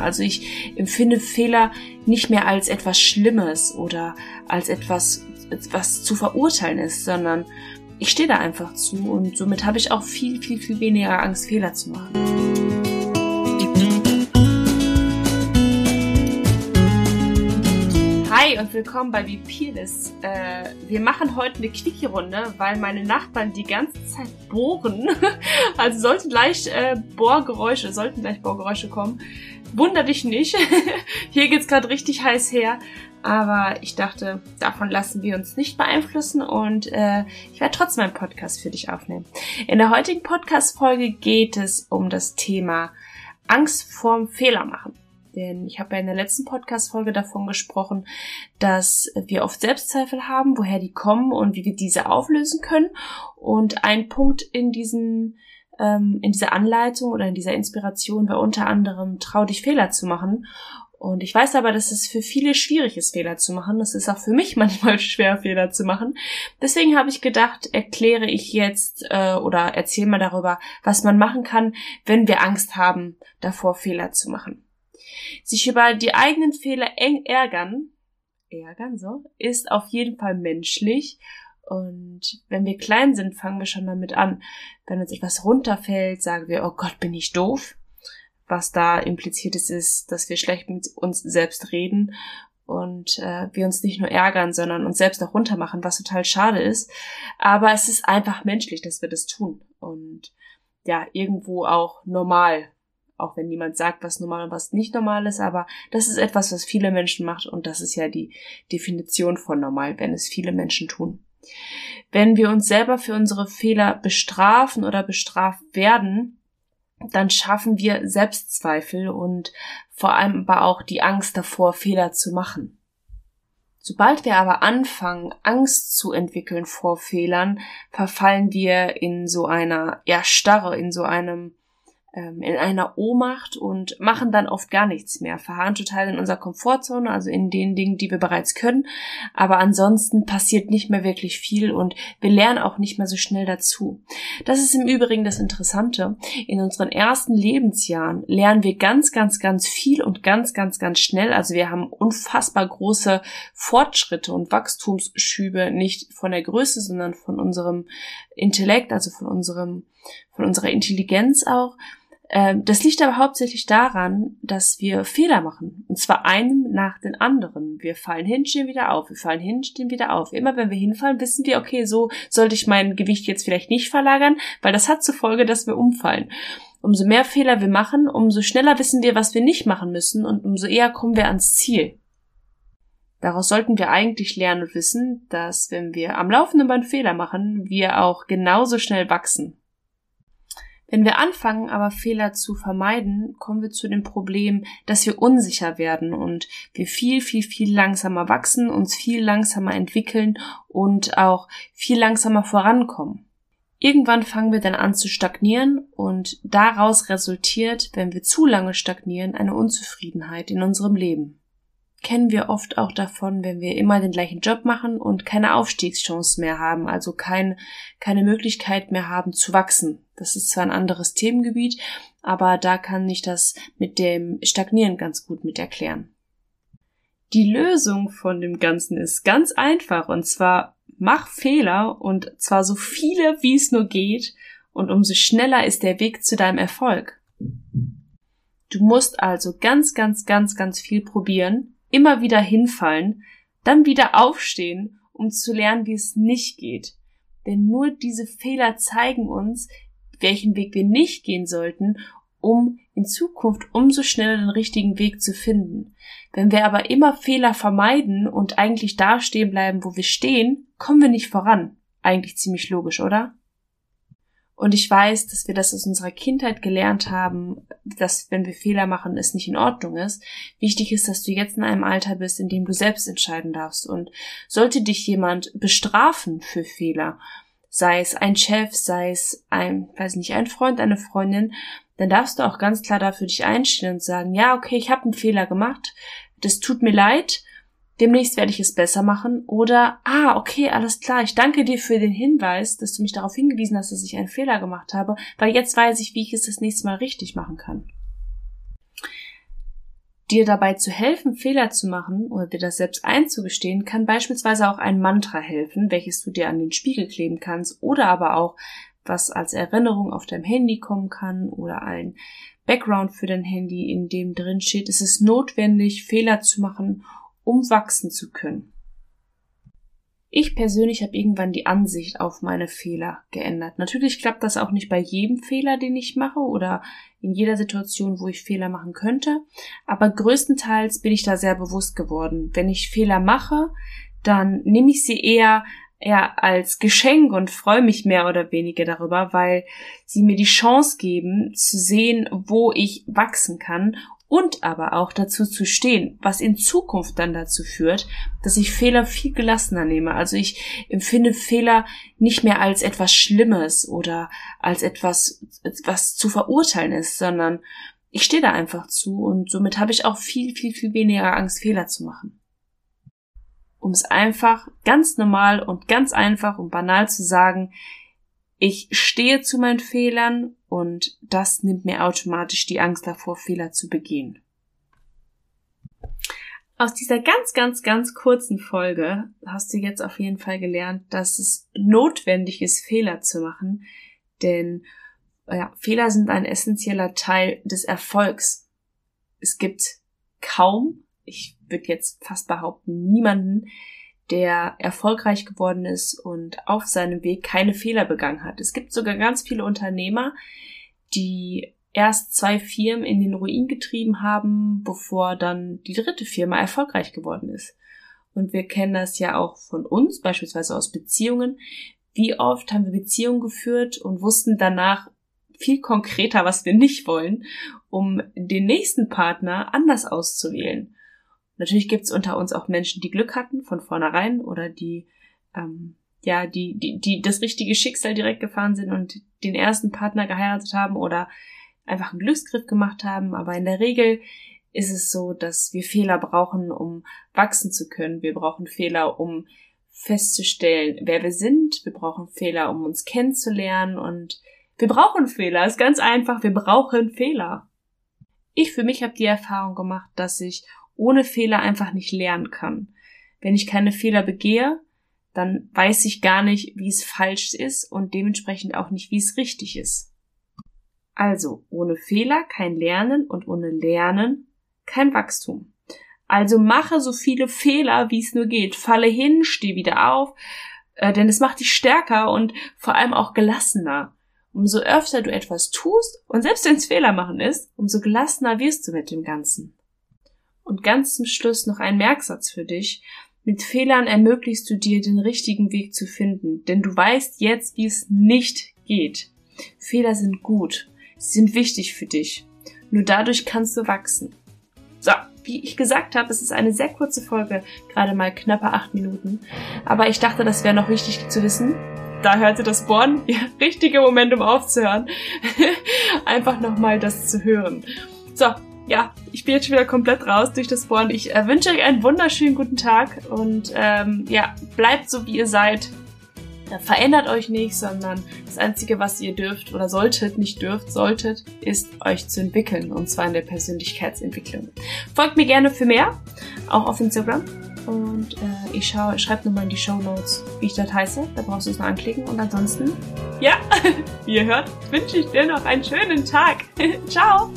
Also ich empfinde Fehler nicht mehr als etwas Schlimmes oder als etwas, was zu verurteilen ist, sondern ich stehe da einfach zu und somit habe ich auch viel, viel, viel weniger Angst, Fehler zu machen. Hi und willkommen bei Be Peerless. Äh, wir machen heute eine Quickie-Runde, weil meine Nachbarn die ganze Zeit bohren. Also sollten gleich äh, Bohrgeräusche, sollten gleich Bohrgeräusche kommen. Wunder dich nicht. Hier geht's gerade richtig heiß her. Aber ich dachte, davon lassen wir uns nicht beeinflussen und äh, ich werde trotzdem einen Podcast für dich aufnehmen. In der heutigen Podcast-Folge geht es um das Thema Angst vorm Fehler machen. Denn ich habe ja in der letzten Podcast-Folge davon gesprochen, dass wir oft Selbstzweifel haben, woher die kommen und wie wir diese auflösen können. Und ein Punkt in diesen ähm, in dieser Anleitung oder in dieser Inspiration war unter anderem, trau dich Fehler zu machen. Und ich weiß aber, dass es für viele schwierig ist, Fehler zu machen. Es ist auch für mich manchmal schwer, Fehler zu machen. Deswegen habe ich gedacht, erkläre ich jetzt äh, oder erzähle mal darüber, was man machen kann, wenn wir Angst haben, davor Fehler zu machen. Sich über die eigenen Fehler eng ärgern, ärgern so, ist auf jeden Fall menschlich. Und wenn wir klein sind, fangen wir schon damit an. Wenn uns etwas runterfällt, sagen wir, oh Gott, bin ich doof. Was da impliziert ist, ist, dass wir schlecht mit uns selbst reden und äh, wir uns nicht nur ärgern, sondern uns selbst auch runtermachen, was total schade ist. Aber es ist einfach menschlich, dass wir das tun. Und ja, irgendwo auch normal, auch wenn niemand sagt, was normal und was nicht normal ist, aber das ist etwas, was viele Menschen macht und das ist ja die Definition von normal, wenn es viele Menschen tun. Wenn wir uns selber für unsere Fehler bestrafen oder bestraft werden, dann schaffen wir Selbstzweifel und vor allem aber auch die Angst davor, Fehler zu machen. Sobald wir aber anfangen, Angst zu entwickeln vor Fehlern, verfallen wir in so einer ja, Starre, in so einem ähm, in einer Ohnmacht und machen dann oft gar nichts mehr, verharren total in unserer Komfortzone, also in den Dingen, die wir bereits können. Aber ansonsten passiert nicht mehr wirklich viel und wir lernen auch nicht mehr so schnell dazu. Das ist im Übrigen das Interessante. In unseren ersten Lebensjahren lernen wir ganz, ganz, ganz viel und ganz, ganz, ganz schnell. Also wir haben unfassbar große Fortschritte und Wachstumsschübe, nicht von der Größe, sondern von unserem Intellekt, also von unserem, von unserer Intelligenz auch. Ähm, das liegt aber hauptsächlich daran, dass wir Fehler machen. Und zwar einem nach den anderen. Wir fallen hin, stehen wieder auf. Wir fallen hin, stehen wieder auf. Immer wenn wir hinfallen, wissen wir, okay, so sollte ich mein Gewicht jetzt vielleicht nicht verlagern, weil das hat zur Folge, dass wir umfallen. Umso mehr Fehler wir machen, umso schneller wissen wir, was wir nicht machen müssen und umso eher kommen wir ans Ziel. Daraus sollten wir eigentlich lernen und wissen, dass wenn wir am laufenden Band Fehler machen, wir auch genauso schnell wachsen. Wenn wir anfangen, aber Fehler zu vermeiden, kommen wir zu dem Problem, dass wir unsicher werden und wir viel, viel, viel langsamer wachsen, uns viel langsamer entwickeln und auch viel langsamer vorankommen. Irgendwann fangen wir dann an zu stagnieren und daraus resultiert, wenn wir zu lange stagnieren, eine Unzufriedenheit in unserem Leben kennen wir oft auch davon, wenn wir immer den gleichen Job machen und keine Aufstiegschance mehr haben, also kein, keine Möglichkeit mehr haben zu wachsen. Das ist zwar ein anderes Themengebiet, aber da kann ich das mit dem Stagnieren ganz gut mit erklären. Die Lösung von dem Ganzen ist ganz einfach und zwar mach Fehler und zwar so viele wie es nur geht und umso schneller ist der Weg zu deinem Erfolg. Du musst also ganz, ganz, ganz, ganz viel probieren, immer wieder hinfallen, dann wieder aufstehen, um zu lernen, wie es nicht geht. Denn nur diese Fehler zeigen uns, welchen Weg wir nicht gehen sollten, um in Zukunft umso schneller den richtigen Weg zu finden. Wenn wir aber immer Fehler vermeiden und eigentlich da stehen bleiben, wo wir stehen, kommen wir nicht voran. Eigentlich ziemlich logisch, oder? Und ich weiß, dass wir das aus unserer Kindheit gelernt haben, dass wenn wir Fehler machen, es nicht in Ordnung ist. Wichtig ist, dass du jetzt in einem Alter bist, in dem du selbst entscheiden darfst. Und sollte dich jemand bestrafen für Fehler, sei es ein Chef, sei es ein, weiß nicht, ein Freund, eine Freundin, dann darfst du auch ganz klar dafür dich einstellen und sagen, ja, okay, ich habe einen Fehler gemacht, das tut mir leid, demnächst werde ich es besser machen oder, ah, okay, alles klar, ich danke dir für den Hinweis, dass du mich darauf hingewiesen hast, dass ich einen Fehler gemacht habe, weil jetzt weiß ich, wie ich es das nächste Mal richtig machen kann. Dir dabei zu helfen, Fehler zu machen oder dir das selbst einzugestehen, kann beispielsweise auch ein Mantra helfen, welches du dir an den Spiegel kleben kannst oder aber auch was als Erinnerung auf deinem Handy kommen kann oder ein Background für dein Handy, in dem drin steht, es ist notwendig, Fehler zu machen, um wachsen zu können. Ich persönlich habe irgendwann die Ansicht auf meine Fehler geändert. Natürlich klappt das auch nicht bei jedem Fehler, den ich mache oder in jeder Situation, wo ich Fehler machen könnte, aber größtenteils bin ich da sehr bewusst geworden. Wenn ich Fehler mache, dann nehme ich sie eher eher als Geschenk und freue mich mehr oder weniger darüber, weil sie mir die Chance geben zu sehen, wo ich wachsen kann und aber auch dazu zu stehen, was in Zukunft dann dazu führt, dass ich Fehler viel gelassener nehme. Also ich empfinde Fehler nicht mehr als etwas Schlimmes oder als etwas, was zu verurteilen ist, sondern ich stehe da einfach zu und somit habe ich auch viel, viel, viel weniger Angst, Fehler zu machen um es einfach ganz normal und ganz einfach und banal zu sagen, ich stehe zu meinen Fehlern und das nimmt mir automatisch die Angst davor, Fehler zu begehen. Aus dieser ganz, ganz, ganz kurzen Folge hast du jetzt auf jeden Fall gelernt, dass es notwendig ist, Fehler zu machen, denn ja, Fehler sind ein essentieller Teil des Erfolgs. Es gibt kaum ich würde jetzt fast behaupten, niemanden, der erfolgreich geworden ist und auf seinem Weg keine Fehler begangen hat. Es gibt sogar ganz viele Unternehmer, die erst zwei Firmen in den Ruin getrieben haben, bevor dann die dritte Firma erfolgreich geworden ist. Und wir kennen das ja auch von uns, beispielsweise aus Beziehungen. Wie oft haben wir Beziehungen geführt und wussten danach viel konkreter, was wir nicht wollen, um den nächsten Partner anders auszuwählen. Natürlich gibt's unter uns auch Menschen, die Glück hatten von vornherein oder die ähm, ja, die, die, die das richtige Schicksal direkt gefahren sind und den ersten Partner geheiratet haben oder einfach einen Glücksgriff gemacht haben. Aber in der Regel ist es so, dass wir Fehler brauchen, um wachsen zu können. Wir brauchen Fehler, um festzustellen, wer wir sind. Wir brauchen Fehler, um uns kennenzulernen und wir brauchen Fehler. Ist ganz einfach. Wir brauchen Fehler. Ich für mich habe die Erfahrung gemacht, dass ich ohne Fehler einfach nicht lernen kann. Wenn ich keine Fehler begehe, dann weiß ich gar nicht, wie es falsch ist und dementsprechend auch nicht, wie es richtig ist. Also, ohne Fehler kein Lernen und ohne Lernen kein Wachstum. Also mache so viele Fehler, wie es nur geht. Falle hin, steh wieder auf, äh, denn es macht dich stärker und vor allem auch gelassener. Umso öfter du etwas tust und selbst wenn es Fehler machen ist, umso gelassener wirst du mit dem Ganzen. Und ganz zum Schluss noch ein Merksatz für dich. Mit Fehlern ermöglichst du dir den richtigen Weg zu finden, denn du weißt jetzt, wie es nicht geht. Fehler sind gut, sie sind wichtig für dich. Nur dadurch kannst du wachsen. So, wie ich gesagt habe, es ist eine sehr kurze Folge, gerade mal knappe acht Minuten. Aber ich dachte, das wäre noch wichtig zu wissen. Da hörte das Bohren, ja, richtige Moment, um aufzuhören. Einfach nochmal das zu hören. So, ja, ich bin jetzt schon wieder komplett raus durch das Bohren. Ich äh, wünsche euch einen wunderschönen guten Tag und ähm, ja, bleibt so wie ihr seid. Verändert euch nicht, sondern das Einzige, was ihr dürft oder solltet, nicht dürft, solltet, ist euch zu entwickeln und zwar in der Persönlichkeitsentwicklung. Folgt mir gerne für mehr, auch auf Instagram. Und äh, ich schaue, schreibe nochmal in die Show Notes, wie ich das heiße. Da brauchst du es nur anklicken. Und ansonsten, ja, wie ihr hört, wünsche ich dir noch einen schönen Tag. Ciao!